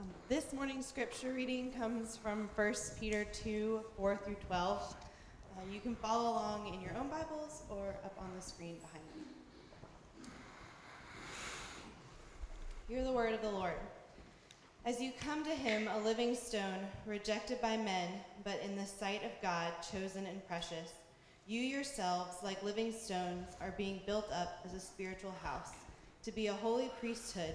Um, this morning's scripture reading comes from 1 Peter 2 4 through 12. Uh, you can follow along in your own Bibles or up on the screen behind me. Hear the word of the Lord. As you come to him, a living stone, rejected by men, but in the sight of God, chosen and precious, you yourselves, like living stones, are being built up as a spiritual house, to be a holy priesthood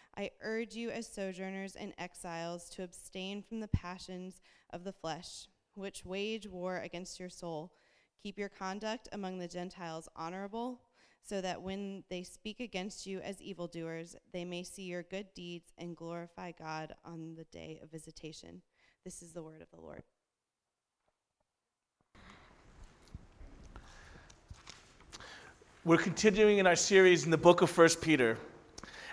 I urge you as sojourners and exiles to abstain from the passions of the flesh, which wage war against your soul. Keep your conduct among the Gentiles honorable, so that when they speak against you as evildoers, they may see your good deeds and glorify God on the day of visitation. This is the word of the Lord. We're continuing in our series in the book of First Peter.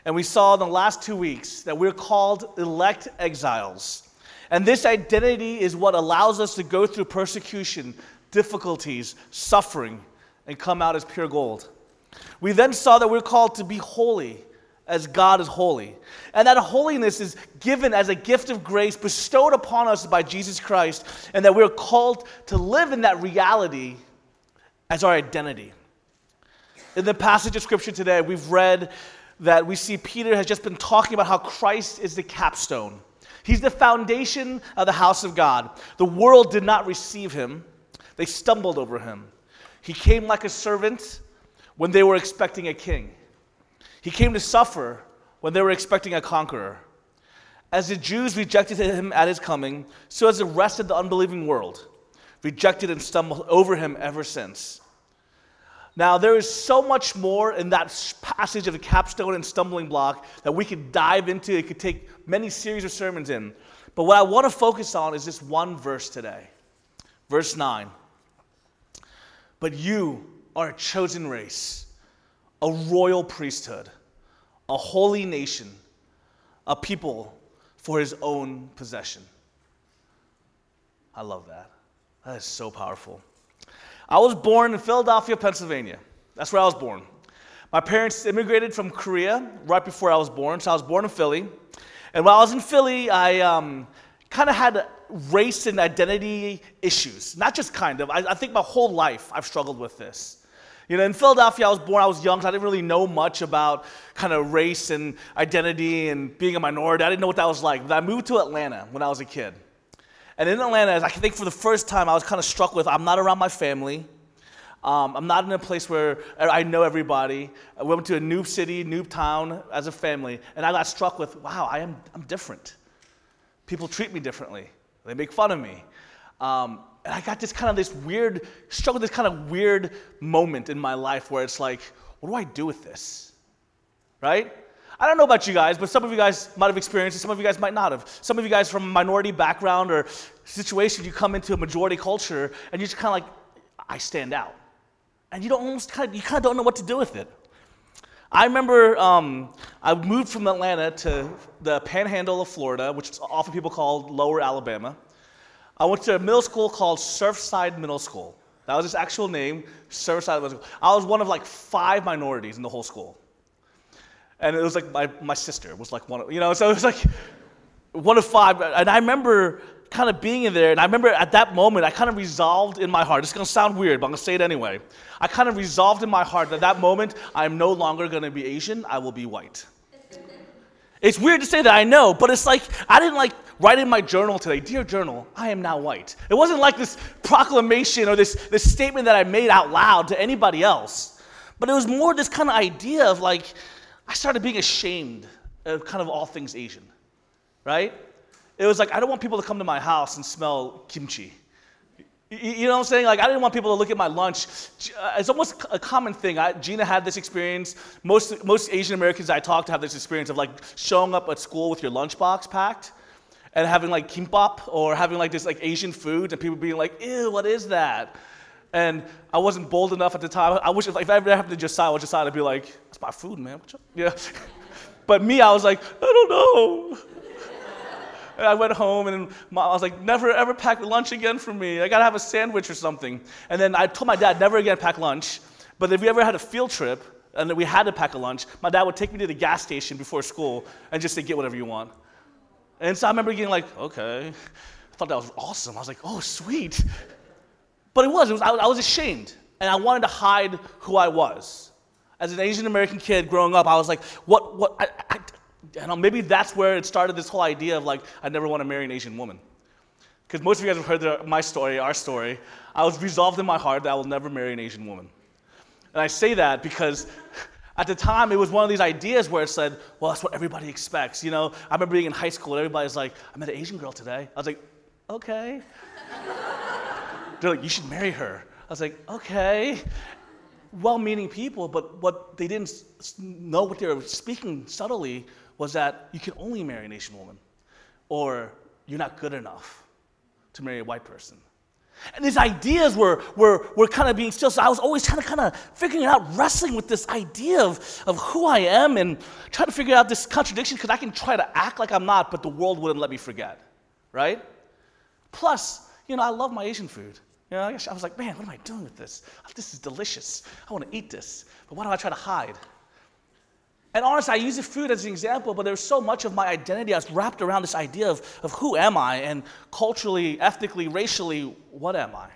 And we saw in the last two weeks that we're called elect exiles. And this identity is what allows us to go through persecution, difficulties, suffering, and come out as pure gold. We then saw that we're called to be holy as God is holy. And that holiness is given as a gift of grace bestowed upon us by Jesus Christ, and that we're called to live in that reality as our identity. In the passage of scripture today, we've read that we see Peter has just been talking about how Christ is the capstone. He's the foundation of the house of God. The world did not receive him, they stumbled over him. He came like a servant when they were expecting a king, he came to suffer when they were expecting a conqueror. As the Jews rejected him at his coming, so has the rest of the unbelieving world rejected and stumbled over him ever since. Now, there is so much more in that passage of the capstone and stumbling block that we could dive into. It could take many series of sermons in. But what I want to focus on is this one verse today. Verse 9. But you are a chosen race, a royal priesthood, a holy nation, a people for his own possession. I love that. That is so powerful. I was born in Philadelphia, Pennsylvania. That's where I was born. My parents immigrated from Korea right before I was born, so I was born in Philly. And while I was in Philly, I um, kind of had race and identity issues. Not just kind of, I, I, think my whole life I've struggled with this. You know, in Philadelphia, I was born, I was young, so I didn't really know much about kind of race and identity and being a minority. I didn't know what that was like. But I moved to Atlanta when I was a kid. And in Atlanta, I think for the first time, I was kind of struck with I'm not around my family. Um, I'm not in a place where I know everybody. I went to a new city, new town as a family, and I got struck with wow, I am, I'm different. People treat me differently, they make fun of me. Um, and I got this kind of this weird, struggle this kind of weird moment in my life where it's like, what do I do with this? Right? I don't know about you guys, but some of you guys might have experienced it, some of you guys might not have. Some of you guys from a minority background or situation, you come into a majority culture and you're just kind of like, I stand out. And you don't almost kind of, you kind of don't know what to do with it. I remember um, I moved from Atlanta to the panhandle of Florida, which often people call Lower Alabama. I went to a middle school called Surfside Middle School. That was its actual name, Surfside Middle School. I was one of like five minorities in the whole school and it was like my, my sister was like one of, you know, so it was like one of five. And I remember kind of being in there, and I remember at that moment, I kind of resolved in my heart. It's gonna sound weird, but I'm gonna say it anyway. I kind of resolved in my heart that at that moment, I'm no longer gonna be Asian, I will be white. It's weird to say that, I know, but it's like, I didn't like write in my journal today, Dear Journal, I am now white. It wasn't like this proclamation or this, this statement that I made out loud to anybody else. But it was more this kind of idea of like, I started being ashamed of kind of all things Asian, right? It was like, I don't want people to come to my house and smell kimchi. You know what I'm saying? Like, I didn't want people to look at my lunch. Uh, it's almost a common thing. I, Gina had this experience. Most, most Asian Americans I talk to have this experience of like showing up at school with your lunchbox packed and having like kimbap or having like this like Asian food and people being like, ew, what is that? And I wasn't bold enough at the time. I wish if, if I ever happened to Josiah, Josiah would be like, it's my food, man. Yeah. but me, I was like, I don't know. And I went home and I was like, never ever pack lunch again for me. I gotta have a sandwich or something. And then I told my dad, never again pack lunch. But if we ever had a field trip and we had to pack a lunch, my dad would take me to the gas station before school and just say, get whatever you want. And so I remember getting like, okay. I thought that was awesome. I was like, oh, sweet. But it was, it was I, I was ashamed. And I wanted to hide who I was. As an Asian American kid growing up, I was like, what, what, I, I, and maybe that's where it started this whole idea of like, I never want to marry an Asian woman. Because most of you guys have heard the, my story, our story. I was resolved in my heart that I will never marry an Asian woman. And I say that because at the time, it was one of these ideas where it said, well, that's what everybody expects. You know, I remember being in high school and everybody's like, I met an Asian girl today. I was like, okay. They're like, you should marry her. I was like, okay. Well meaning people, but what they didn't know what they were speaking subtly was that you can only marry an Asian woman, or you're not good enough to marry a white person. And these ideas were, were, were kind of being still. So I was always kind of kind of figuring out, wrestling with this idea of, of who I am and trying to figure out this contradiction because I can try to act like I'm not, but the world wouldn't let me forget, right? Plus, you know, I love my Asian food. You know, I was like, man, what am I doing with this? This is delicious. I want to eat this. But why do I try to hide? And honestly, I use the food as an example, but there's so much of my identity that's wrapped around this idea of, of who am I and culturally, ethnically, racially, what am I?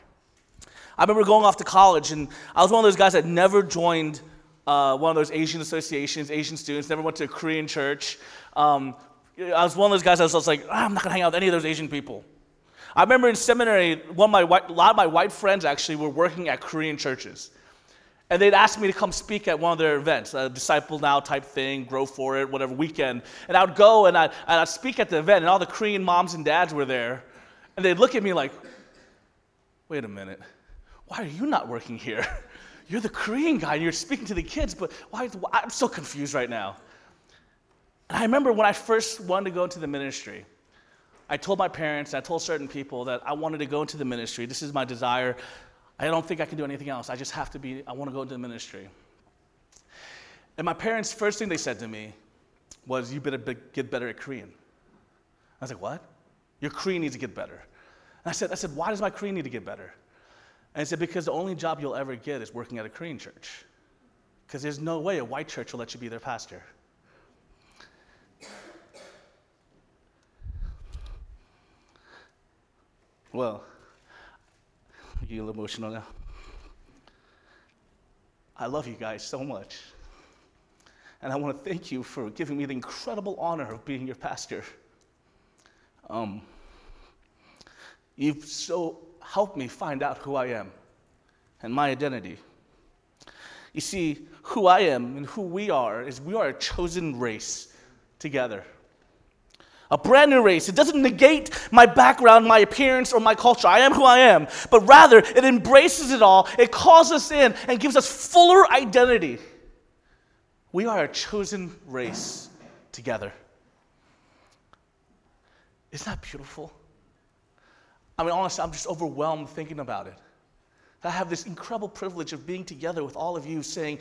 I remember going off to college, and I was one of those guys that never joined uh, one of those Asian associations, Asian students, never went to a Korean church. Um, I was one of those guys that was, was like, ah, I'm not gonna hang out with any of those Asian people. I remember in seminary, one of my white, a lot of my white friends actually were working at Korean churches. And they'd ask me to come speak at one of their events, a Disciple Now type thing, Grow for It, whatever weekend. And I would go and I'd, and I'd speak at the event, and all the Korean moms and dads were there. And they'd look at me like, wait a minute, why are you not working here? You're the Korean guy, and you're speaking to the kids, but why? I'm so confused right now. And I remember when I first wanted to go into the ministry, I told my parents, I told certain people that I wanted to go into the ministry. This is my desire. I don't think I can do anything else. I just have to be, I want to go into the ministry. And my parents, first thing they said to me was, You better be, get better at Korean. I was like, What? Your Korean needs to get better. And I said, I said, Why does my Korean need to get better? And he said, Because the only job you'll ever get is working at a Korean church. Because there's no way a white church will let you be their pastor. Well, I get a little emotional now. I love you guys so much. And I want to thank you for giving me the incredible honor of being your pastor. Um, you've so helped me find out who I am and my identity. You see, who I am and who we are is we are a chosen race together a brand new race. It doesn't negate my background, my appearance, or my culture. I am who I am. But rather, it embraces it all. It calls us in and gives us fuller identity. We are a chosen race together. Isn't that beautiful? I mean, honestly, I'm just overwhelmed thinking about it. I have this incredible privilege of being together with all of you, saying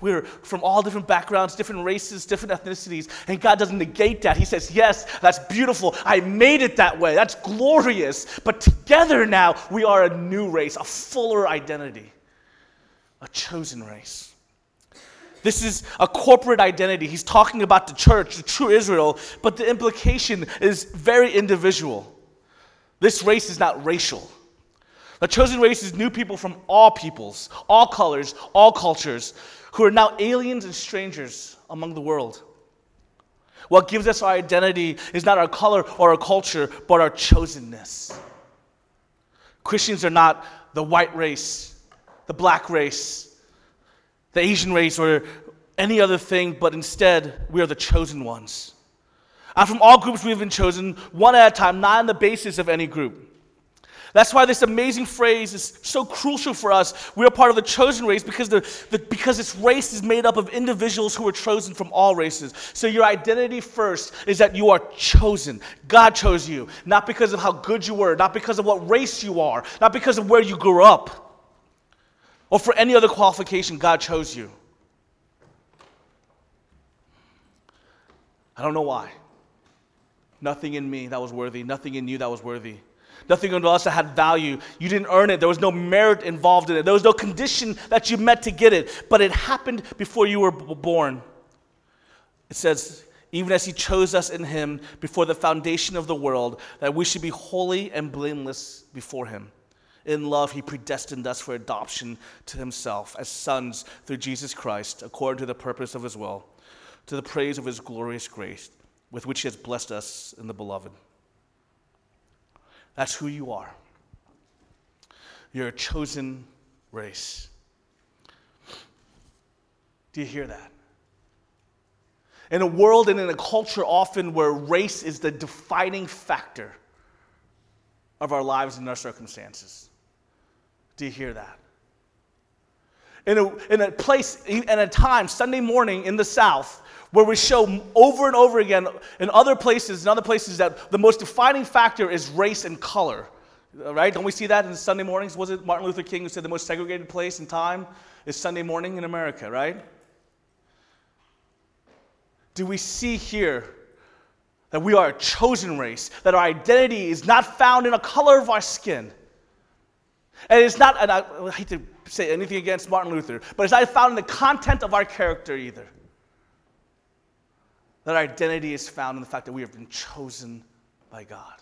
we're from all different backgrounds, different races, different ethnicities, and God doesn't negate that. He says, Yes, that's beautiful. I made it that way. That's glorious. But together now, we are a new race, a fuller identity, a chosen race. This is a corporate identity. He's talking about the church, the true Israel, but the implication is very individual. This race is not racial. The chosen race is new people from all peoples, all colors, all cultures, who are now aliens and strangers among the world. What gives us our identity is not our color or our culture, but our chosenness. Christians are not the white race, the black race, the Asian race, or any other thing, but instead, we are the chosen ones. And from all groups, we have been chosen one at a time, not on the basis of any group. That's why this amazing phrase is so crucial for us. We are part of the chosen race because, the, the, because this race is made up of individuals who are chosen from all races. So your identity first is that you are chosen. God chose you, not because of how good you were, not because of what race you are, not because of where you grew up, or for any other qualification. God chose you. I don't know why. Nothing in me that was worthy, nothing in you that was worthy nothing unto us that had value. You didn't earn it. There was no merit involved in it. There was no condition that you met to get it, but it happened before you were born. It says, even as he chose us in him before the foundation of the world, that we should be holy and blameless before him. In love, he predestined us for adoption to himself as sons through Jesus Christ, according to the purpose of his will, to the praise of his glorious grace, with which he has blessed us in the beloved. That's who you are. You're a chosen race. Do you hear that? In a world and in a culture often where race is the defining factor of our lives and our circumstances. Do you hear that? In a, in a place, and a time, Sunday morning in the South, where we show over and over again in other places, in other places, that the most defining factor is race and color. Right? Don't we see that in Sunday mornings? Was it Martin Luther King who said the most segregated place and time is Sunday morning in America, right? Do we see here that we are a chosen race, that our identity is not found in the color of our skin? And it's not, and I, I hate to say anything against Martin Luther, but it's not found in the content of our character either. That our identity is found in the fact that we have been chosen by God.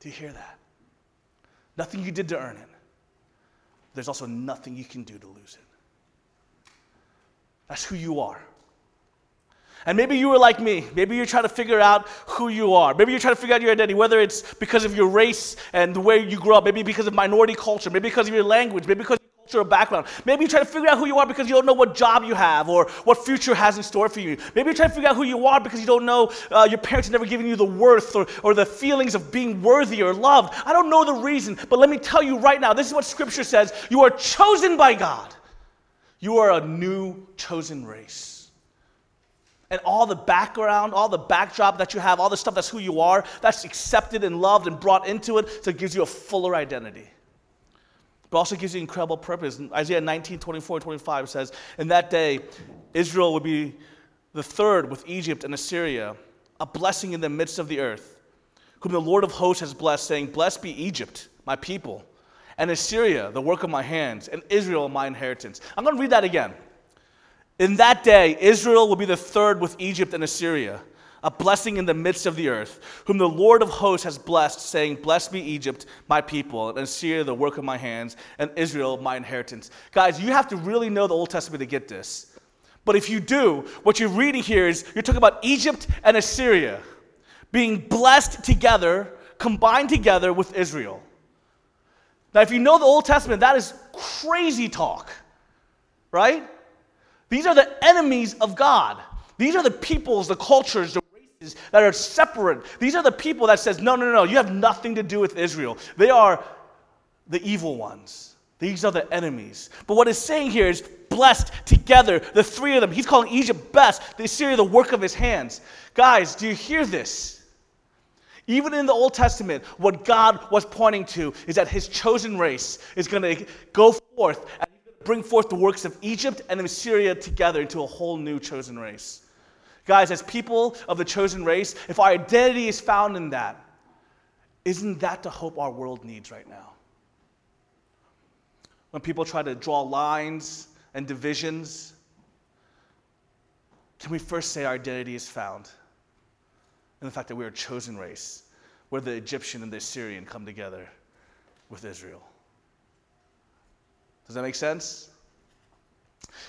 Do you hear that? Nothing you did to earn it. There's also nothing you can do to lose it. That's who you are. And maybe you were like me. Maybe you're trying to figure out who you are. Maybe you're trying to figure out your identity, whether it's because of your race and the way you grew up, maybe because of minority culture, maybe because of your language, maybe because of your cultural background. Maybe you're trying to figure out who you are because you don't know what job you have or what future has in store for you. Maybe you're trying to figure out who you are because you don't know uh, your parents have never given you the worth or, or the feelings of being worthy or loved. I don't know the reason, but let me tell you right now this is what Scripture says you are chosen by God, you are a new chosen race and all the background, all the backdrop that you have, all the stuff that's who you are, that's accepted and loved and brought into it, so it gives you a fuller identity but also gives you incredible purpose. Isaiah 19, 24, 25 says, In that day, Israel would be the third with Egypt and Assyria, a blessing in the midst of the earth, whom the Lord of hosts has blessed, saying, Blessed be Egypt, my people, and Assyria, the work of my hands, and Israel, my inheritance. I'm going to read that again. In that day, Israel will be the third with Egypt and Assyria a blessing in the midst of the earth, whom the Lord of hosts has blessed, saying, Blessed be Egypt, my people, and Assyria, the work of my hands, and Israel, my inheritance. Guys, you have to really know the Old Testament to get this. But if you do, what you're reading here is you're talking about Egypt and Assyria being blessed together, combined together with Israel. Now, if you know the Old Testament, that is crazy talk, right? These are the enemies of God. These are the peoples, the cultures, the races that are separate. These are the people that says, no, no, no, you have nothing to do with Israel. They are the evil ones. These are the enemies. But what it's saying here is blessed together, the three of them. He's calling Egypt best, the Assyria the work of his hands. Guys, do you hear this? Even in the Old Testament, what God was pointing to is that his chosen race is going to go forth and bring forth the works of Egypt and of Assyria together into a whole new chosen race. Guys, as people of the chosen race, if our identity is found in that, isn't that the hope our world needs right now? When people try to draw lines and divisions, can we first say our identity is found in the fact that we are a chosen race, where the Egyptian and the Assyrian come together with Israel? Does that make sense?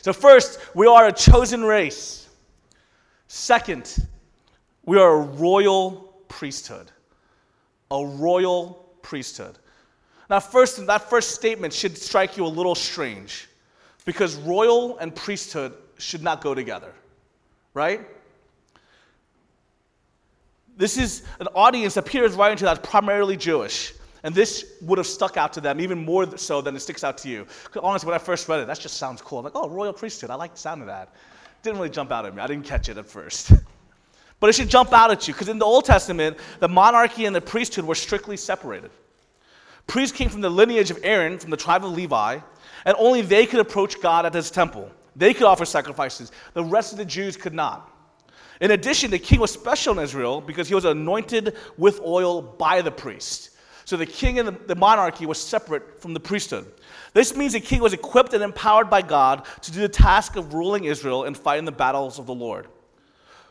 So, first, we are a chosen race. Second, we are a royal priesthood. A royal priesthood. Now, first, that first statement should strike you a little strange because royal and priesthood should not go together, right? This is an audience that Peter is writing to that's primarily Jewish. And this would have stuck out to them even more so than it sticks out to you. Honestly, when I first read it, that just sounds cool. I'm like, oh, royal priesthood. I like the sound of that. Didn't really jump out at me. I didn't catch it at first. but it should jump out at you because in the Old Testament, the monarchy and the priesthood were strictly separated. Priests came from the lineage of Aaron, from the tribe of Levi, and only they could approach God at his temple. They could offer sacrifices. The rest of the Jews could not. In addition, the king was special in Israel because he was anointed with oil by the priest. So the king and the, monarchy was separate from the priesthood. This means the king was equipped and empowered by God to do the task of ruling Israel and fighting the battles of the Lord.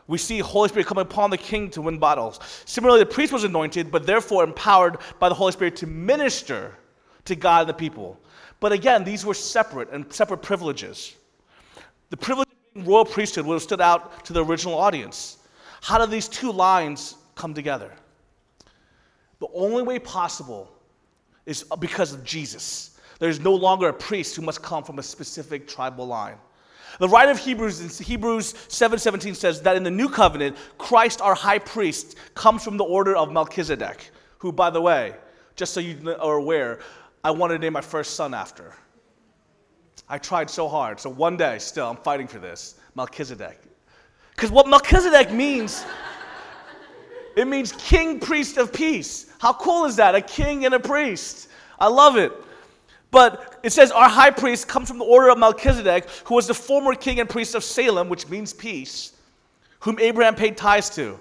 We see Holy Spirit come upon the king to win battles. Similarly, the priest was anointed, but therefore empowered by the Holy Spirit to minister to God and the people. But again, these were separate and separate privileges. The privilege of being royal priesthood would have stood out to the original audience. How do these two lines come together? The only way possible is because of Jesus. There's no longer a priest who must come from a specific tribal line. The writer of Hebrews in Hebrews 7:17 says that in the new covenant, Christ our high priest comes from the order of Melchizedek, who by the way, just so you are aware, I wanted to name my first son after. I tried so hard. So one day still I'm fighting for this, Melchizedek. Cuz what Melchizedek means it means king priest of peace. How cool is that? A king and a priest. I love it. But it says our high priest comes from the order of Melchizedek, who was the former king and priest of Salem, which means peace, whom Abraham paid tithes to.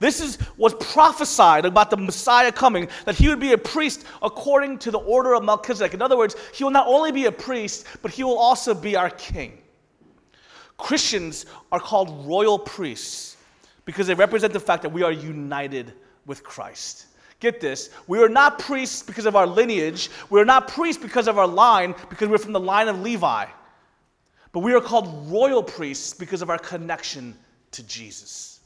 This is was prophesied about the Messiah coming, that he would be a priest according to the order of Melchizedek. In other words, he will not only be a priest, but he will also be our king. Christians are called royal priests because they represent the fact that we are united with Christ. Get this, we are not priests because of our lineage. We are not priests because of our line, because we're from the line of Levi. But we are called royal priests because of our connection to Jesus.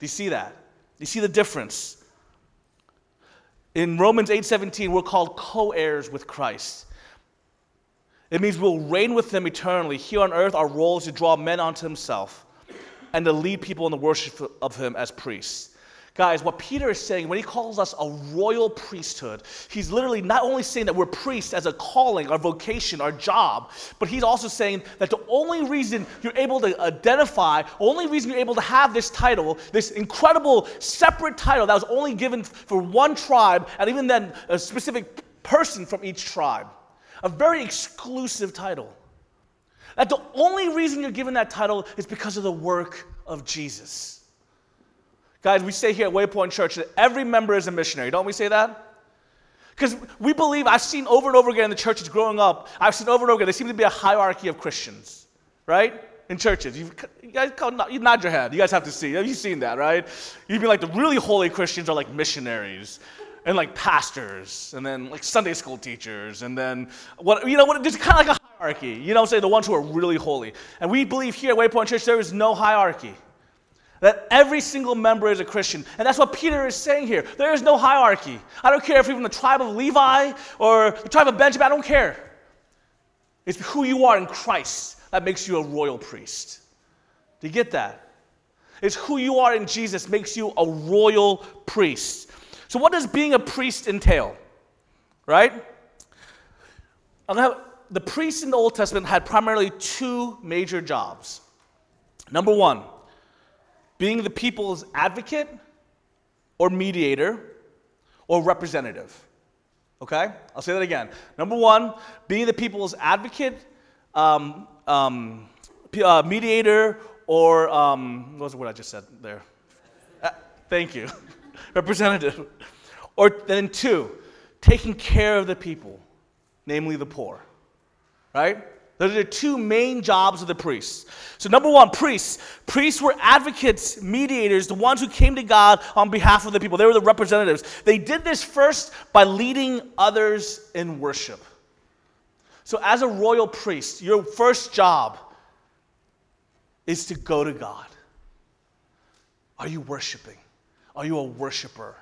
Do you see that? Do you see the difference? In Romans 8:17, we're called co-heirs with Christ. It means we'll reign with him eternally. Here on earth, our role is to draw men unto himself and to lead people in the worship of him as priests. Guys, what Peter is saying when he calls us a royal priesthood, he's literally not only saying that we're priests as a calling, our vocation, our job, but he's also saying that the only reason you're able to identify, only reason you're able to have this title, this incredible separate title that was only given for one tribe, and even then a specific person from each tribe, a very exclusive title. That the only reason you're given that title is because of the work of Jesus. Guys, we say here at Waypoint Church that every member is a missionary. Don't we say that? Because we believe, I've seen over and over again in the churches growing up, I've seen over and over again, there seems to be a hierarchy of Christians, right? In churches. You've, you guys you nod your head. You guys have to see. Have you seen that, right? You'd be like, the really holy Christians are like missionaries and like pastors and then like Sunday school teachers and then what, you know, what, there's kind of like a hierarchy. You know what I'm saying? The ones who are really holy. And we believe here at Waypoint Church there is no hierarchy. That every single member is a Christian. And that's what Peter is saying here. There is no hierarchy. I don't care if you're from the tribe of Levi or the tribe of Benjamin, I don't care. It's who you are in Christ that makes you a royal priest. Do you get that? It's who you are in Jesus makes you a royal priest. So, what does being a priest entail? Right? Have, the priests in the Old Testament had primarily two major jobs. Number one, being the people's advocate or mediator or representative. Okay? I'll say that again. Number one, being the people's advocate, um, um, uh, mediator, or um, what was the word I just said there? Uh, thank you. representative. Or then two, taking care of the people, namely the poor. Right? Those are the two main jobs of the priests. So, number one, priests. Priests were advocates, mediators, the ones who came to God on behalf of the people. They were the representatives. They did this first by leading others in worship. So, as a royal priest, your first job is to go to God. Are you worshiping? Are you a worshiper?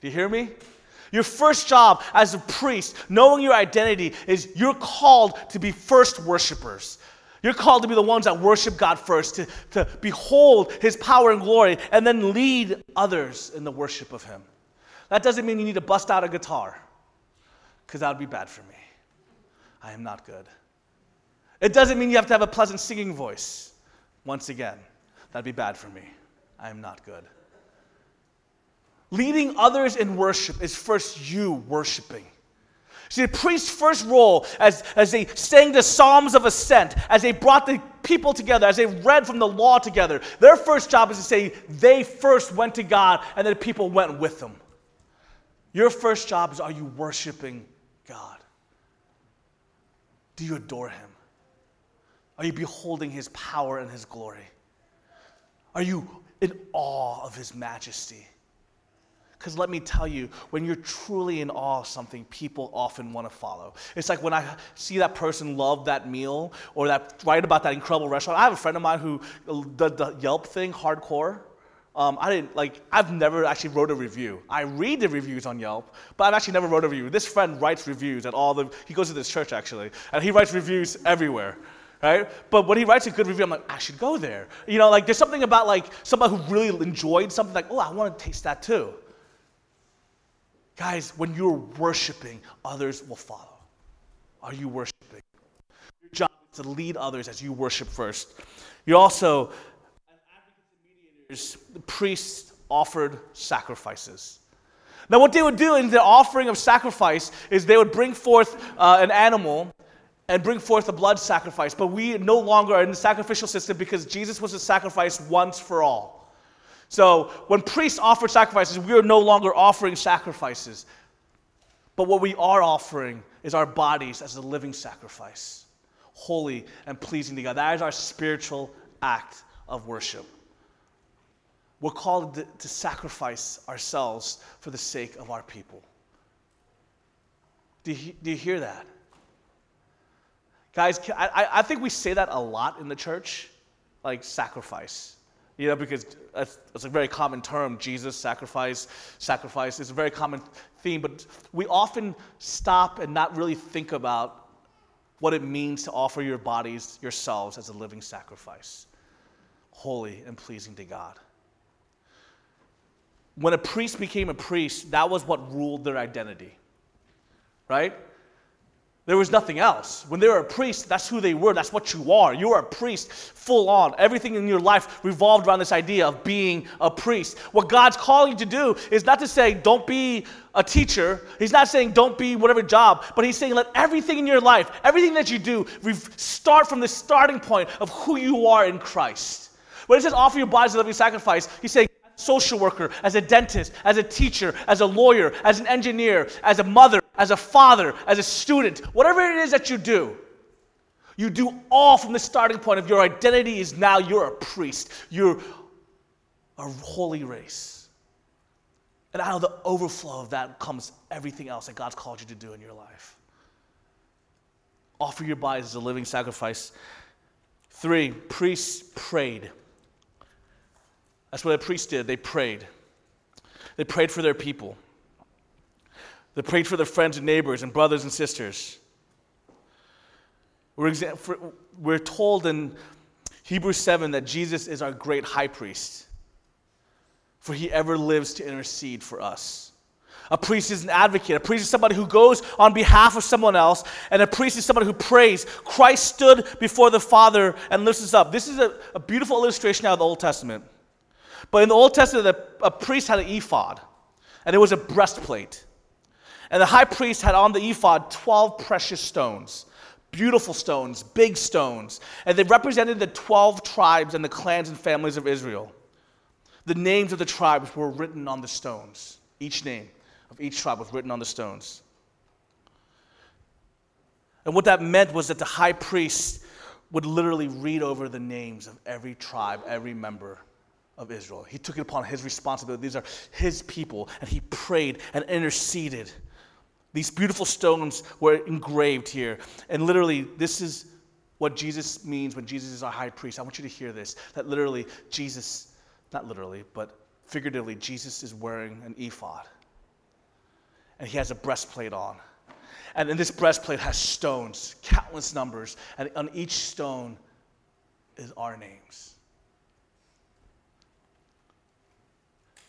Do you hear me? Your first job as a priest, knowing your identity, is you're called to be first worshipers. You're called to be the ones that worship God first, to, to behold His power and glory, and then lead others in the worship of Him. That doesn't mean you need to bust out a guitar, because that would be bad for me. I am not good. It doesn't mean you have to have a pleasant singing voice. Once again, that'd be bad for me. I am not good. Leading others in worship is first you worshiping. See, the priest's first role as, as they sang the Psalms of Ascent, as they brought the people together, as they read from the law together, their first job is to say they first went to God and then the people went with them. Your first job is are you worshiping God? Do you adore Him? Are you beholding His power and His glory? Are you in awe of His majesty? Because let me tell you, when you're truly in awe of something, people often want to follow. It's like when I see that person love that meal or that write about that incredible restaurant. I have a friend of mine who did the Yelp thing hardcore. Um, I didn't like. I've never actually wrote a review. I read the reviews on Yelp, but I've actually never wrote a review. This friend writes reviews at all the. He goes to this church actually, and he writes reviews everywhere right? But when he writes a good review, I'm like, I should go there. You know, like there's something about like somebody who really enjoyed something, like, oh, I want to taste that too. Guys, when you're worshiping, others will follow. Are you worshiping? Your job is to lead others as you worship first. You're also, mediators, the priests offered sacrifices. Now, what they would do in the offering of sacrifice is they would bring forth uh, an animal and bring forth a blood sacrifice. But we no longer are in the sacrificial system because Jesus was a sacrifice once for all. So when priests offer sacrifices, we are no longer offering sacrifices. But what we are offering is our bodies as a living sacrifice, holy and pleasing to God. That is our spiritual act of worship. We're called to, to sacrifice ourselves for the sake of our people. Do you, do you hear that? Guys, I, I think we say that a lot in the church, like sacrifice. You know, because it's a very common term, Jesus, sacrifice, sacrifice is a very common theme, but we often stop and not really think about what it means to offer your bodies, yourselves, as a living sacrifice, holy and pleasing to God. When a priest became a priest, that was what ruled their identity, right? There was nothing else. When they were a priest, that's who they were. That's what you are. You are a priest, full on. Everything in your life revolved around this idea of being a priest. What God's calling you to do is not to say, don't be a teacher. He's not saying, don't be whatever job. But He's saying, let everything in your life, everything that you do, start from the starting point of who you are in Christ. When it says offer your bodies as a living sacrifice, He's saying, social worker, as a dentist, as a teacher, as a lawyer, as an engineer, as a mother, as a father, as a student, whatever it is that you do, you do all from the starting point of your identity is now you're a priest, you're a holy race. And out of the overflow of that comes everything else that God's called you to do in your life. Offer your bodies as a living sacrifice. Three, priests prayed. That's what the priests did. They prayed. They prayed for their people. They prayed for their friends and neighbors and brothers and sisters. We're, we're told in Hebrews 7 that Jesus is our great high priest, for he ever lives to intercede for us. A priest is an advocate. A priest is somebody who goes on behalf of someone else, and a priest is somebody who prays. Christ stood before the Father and lifts us up. This is a, a beautiful illustration out of the Old Testament. But in the Old Testament, a, priest had an ephod, and it was a breastplate. And the high priest had on the ephod 12 precious stones, beautiful stones, big stones. And they represented the 12 tribes and the clans and families of Israel. The names of the tribes were written on the stones. Each name of each tribe was written on the stones. And what that meant was that the high priest would literally read over the names of every tribe, every member of Israel. He took it upon his responsibility. These are his people, and he prayed and interceded. These beautiful stones were engraved here. And literally, this is what Jesus means when Jesus is our high priest. I want you to hear this that literally, Jesus, not literally, but figuratively, Jesus is wearing an ephod. And he has a breastplate on. And in this breastplate has stones, countless numbers, and on each stone is our names.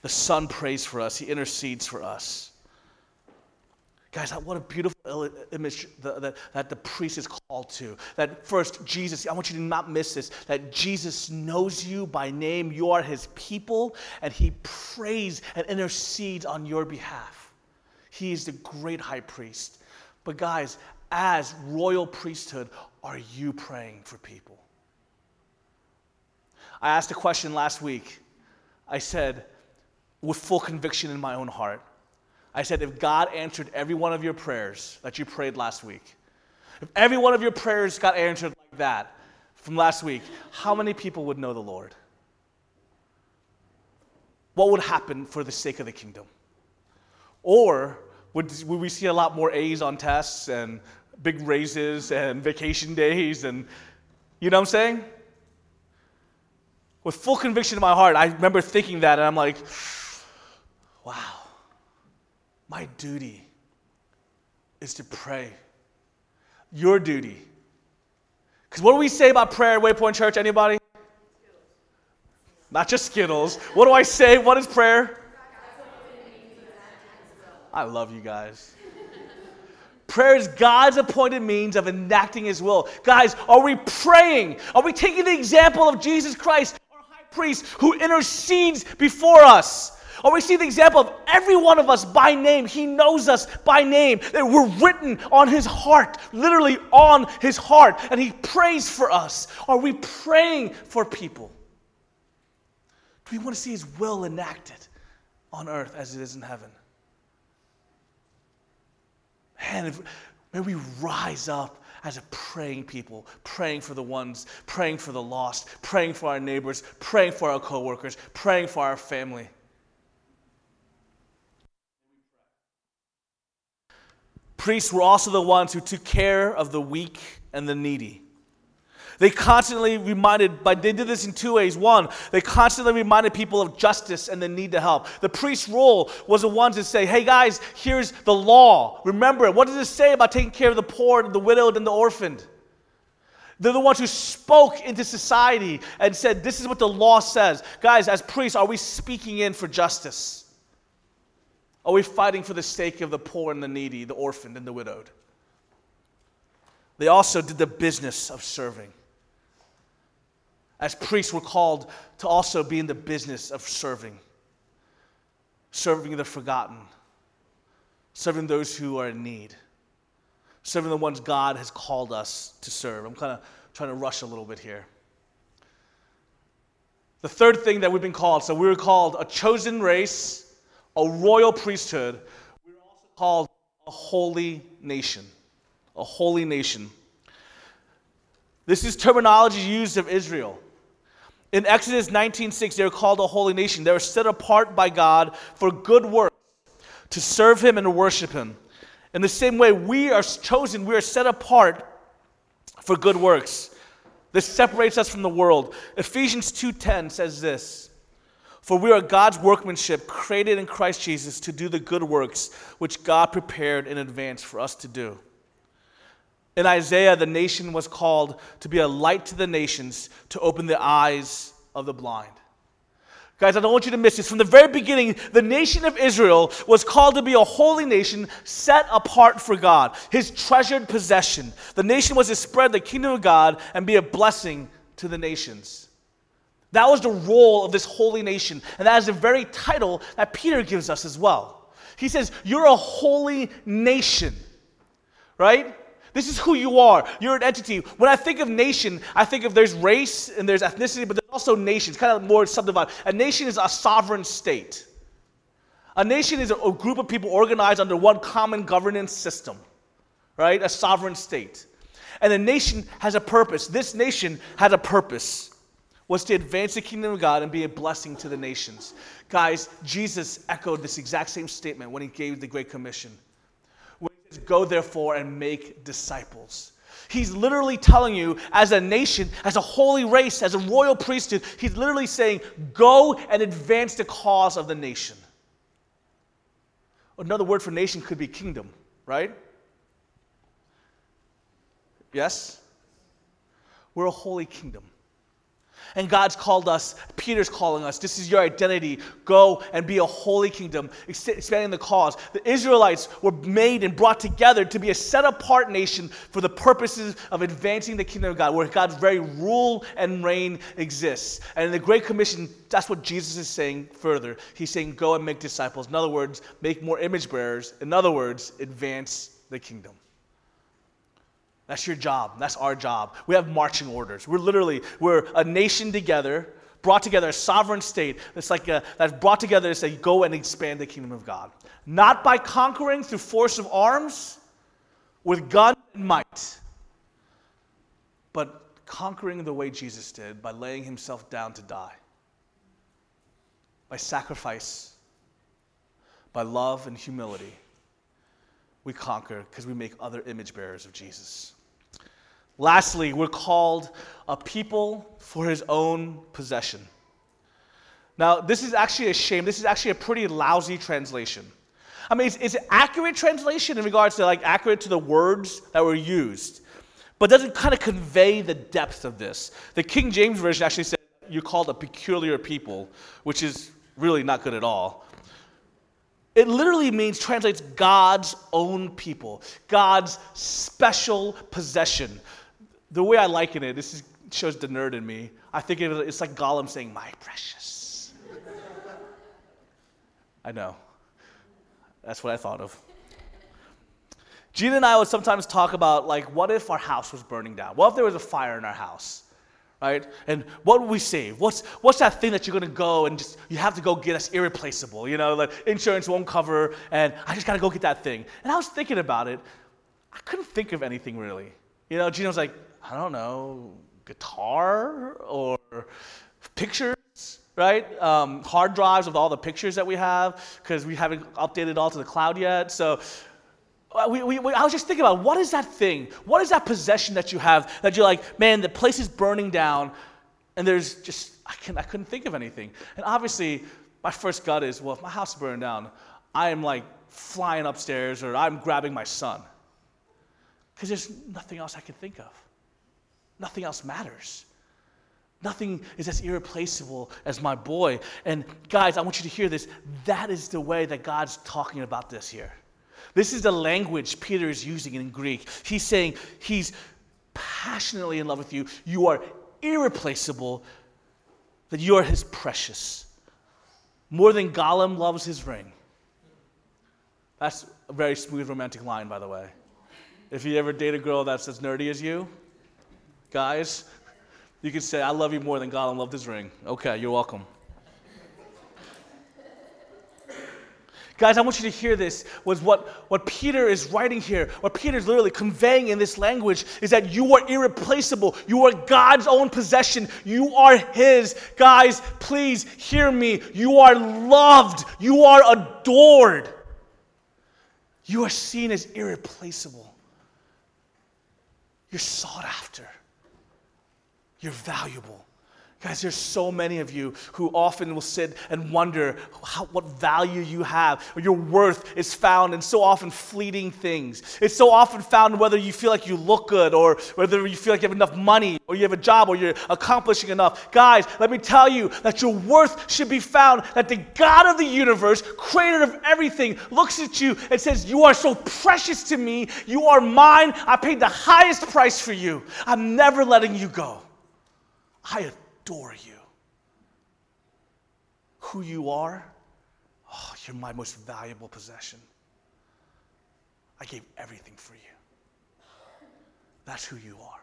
The Son prays for us, He intercedes for us. Guys, what a beautiful image that, that the priest is called to. That first, Jesus, I want you to not miss this, that Jesus knows you by name. You are his people, and he prays and intercedes on your behalf. He is the great high priest. But, guys, as royal priesthood, are you praying for people? I asked a question last week. I said, with full conviction in my own heart, I said, if God answered every one of your prayers that you prayed last week, if every one of your prayers got answered like that from last week, how many people would know the Lord? What would happen for the sake of the kingdom? Or would, would we see a lot more A's on tests and big raises and vacation days and, you know what I'm saying? With full conviction in my heart, I remember thinking that and I'm like, wow my duty is to pray. Your duty. Because what do we say about prayer at Waypoint Church? Anybody? Not just Skittles. What do I say? What is prayer? I love you guys. Prayer is God's appointed means of enacting His will. Guys, are we praying? Are we taking the example of Jesus Christ, our high priest, who intercedes before us? Or we see the example of every one of us by name. He knows us by name. That we're written on his heart, literally on his heart, and he prays for us. Are we praying for people? Do we want to see his will enacted on earth as it is in heaven? Man, if, may we rise up as a praying people, praying for the ones, praying for the lost, praying for our neighbors, praying for our coworkers, praying for our family. Priests were also the ones who took care of the weak and the needy. They constantly reminded, but they did this in two ways. One, they constantly reminded people of justice and the need to help. The priest's role was the one to say, hey guys, here's the law. Remember it. What does it say about taking care of the poor, the widowed, and the orphaned? They're the ones who spoke into society and said, this is what the law says. Guys, as priests, are we speaking in for justice? Are we fighting for the sake of the poor and the needy, the orphaned and the widowed? They also did the business of serving. As priests, were called to also be in the business of serving, serving the forgotten, serving those who are in need, serving the ones God has called us to serve. I'm kind of trying to rush a little bit here. The third thing that we've been called so we were called a chosen race a royal priesthood, we're also called a holy nation. A holy nation. This is terminology used of Israel. In Exodus 19:6, they were called a holy nation. They were set apart by God for good works, to serve Him and to worship Him. In the same way, we are chosen, we are set apart for good works. This separates us from the world. Ephesians 2:10 says this. For we are God's workmanship, created in Christ Jesus to do the good works which God prepared in advance for us to do. In Isaiah, the nation was called to be a light to the nations, to open the eyes of the blind. Guys, I don't want you to miss this. From the very beginning, the nation of Israel was called to be a holy nation set apart for God, his treasured possession. The nation was to spread the kingdom of God and be a blessing to the nations. That was the role of this holy nation. And that is the very title that Peter gives us as well. He says, You're a holy nation, right? This is who you are. You're an entity. When I think of nation, I think of there's race and there's ethnicity, but there's also nations, kind of more subdivided. A nation is a sovereign state. A nation is a group of people organized under one common governance system, right? A sovereign state. And a nation has a purpose. This nation has a purpose was to advance the kingdom of God and be a blessing to the nations. Guys, Jesus echoed this exact same statement when he gave the Great Commission. When he says, Go therefore and make disciples. He's literally telling you, as a nation, as a holy race, as a royal priesthood, he's literally saying, go and advance the cause of the nation. Another word for nation could be kingdom, right? Yes? We're a holy kingdom. And God's called us, Peter's calling us, this is your identity. Go and be a holy kingdom, expanding the cause. The Israelites were made and brought together to be a set apart nation for the purposes of advancing the kingdom of God, where God's very rule and reign exists. And in the Great Commission, that's what Jesus is saying further. He's saying, Go and make disciples. In other words, make more image bearers. In other words, advance the kingdom. That's your job. That's our job. We have marching orders. We're literally, we're a nation together, brought together, a sovereign state that's like a, that's brought together to say, go and expand the kingdom of God. Not by conquering through force of arms, with gun and might, but conquering the way Jesus did by laying himself down to die. By sacrifice, by love and humility, we conquer because we make other image bearers of Jesus. Lastly, we're called a people for his own possession. Now, this is actually a shame. This is actually a pretty lousy translation. I mean, it's, it's an accurate translation in regards to like accurate to the words that were used, but doesn't kind of convey the depth of this. The King James Version actually said you're called a peculiar people, which is really not good at all. It literally means, translates God's own people, God's special possession the way I liken it, this is, shows the nerd in me. I think it, it's like Gollum saying, My precious. I know. That's what I thought of. Gina and I would sometimes talk about, like, what if our house was burning down? What if there was a fire in our house? Right? And what would we save? What's, what's that thing that you're gonna go and just, you have to go get us irreplaceable? You know, like insurance won't cover, and I just gotta go get that thing. And I was thinking about it. I couldn't think of anything really. You know, Gina was like, I don't know, guitar or pictures, right? Um, hard drives with all the pictures that we have because we haven't updated all to the cloud yet. So uh, we, we, we, I was just thinking about what is that thing? What is that possession that you have that you're like, man, the place is burning down, and there's just I can I couldn't think of anything. And obviously, my first gut is, well, if my house is burning down, I am like flying upstairs or I'm grabbing my son because there's nothing else I can think of. Nothing else matters. Nothing is as irreplaceable as my boy. And guys, I want you to hear this. That is the way that God's talking about this here. This is the language Peter is using in Greek. He's saying he's passionately in love with you. You are irreplaceable, that you are his precious. More than Gollum loves his ring. That's a very smooth romantic line, by the way. If you ever date a girl that's as nerdy as you, Guys, you can say, I love you more than Gollum loved his ring. Okay, you're welcome. Guys, I want you to hear this was what, what Peter is writing here, what Peter is literally conveying in this language is that you are irreplaceable. You are God's own possession. You are His. Guys, please hear me. You are loved. You are adored. You are seen as irreplaceable. You're sought after. You're valuable. Guys, there's so many of you who often will sit and wonder how, what value you have or your worth is found in so often fleeting things. It's so often found in whether you feel like you look good or whether you feel like you have enough money or you have a job or you're accomplishing enough. Guys, let me tell you that your worth should be found that the God of the universe, creator of everything, looks at you and says, You are so precious to me. You are mine. I paid the highest price for you. I'm never letting you go. I adore you. Who you are, oh, you're my most valuable possession. I gave everything for you. That's who you are.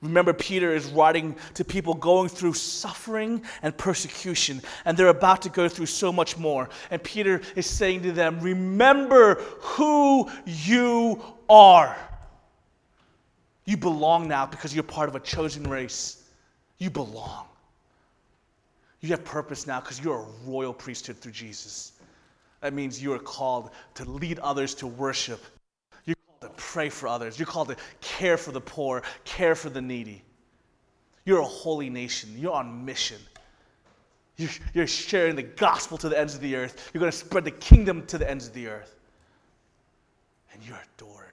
Remember, Peter is writing to people going through suffering and persecution, and they're about to go through so much more. And Peter is saying to them, Remember who you are. You belong now because you're part of a chosen race. You belong. You have purpose now because you're a royal priesthood through Jesus. That means you are called to lead others to worship. You're called to pray for others. You're called to care for the poor, care for the needy. You're a holy nation. You're on mission. You're, sharing the gospel to the ends of the earth. You're going to spread the kingdom to the ends of the earth. And you're adored.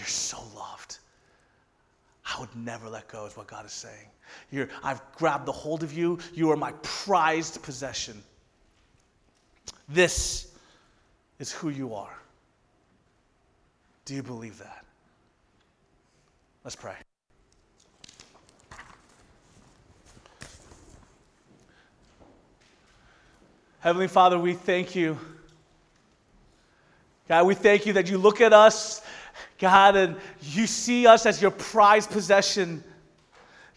You're so loved. I would never let go, is what God is saying. You're, I've grabbed the hold of you. You are my prized possession. This is who you are. Do you believe that? Let's pray. Heavenly Father, we thank you. God, we thank you that you look at us, God, and you see us as your prized possession.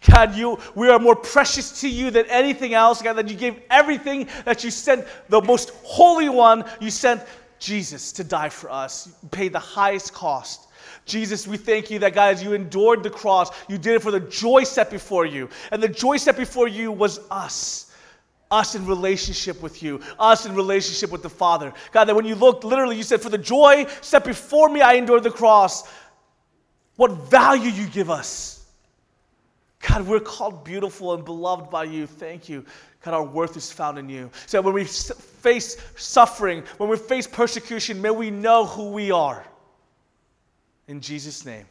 God, you, we are more precious to you than anything else. God, that you gave everything that you sent, the most holy one, you sent Jesus to die for us. You paid the highest cost. Jesus, we thank you that, God, as you endured the cross, you did it for the joy set before you. And the joy set before you was us. Us in relationship with you, us in relationship with the Father. God, that when you looked, literally, you said, For the joy set before me, I endured the cross. What value you give us. God, we're called beautiful and beloved by you. Thank you. God, our worth is found in you. So when we face suffering, when we face persecution, may we know who we are. In Jesus' name.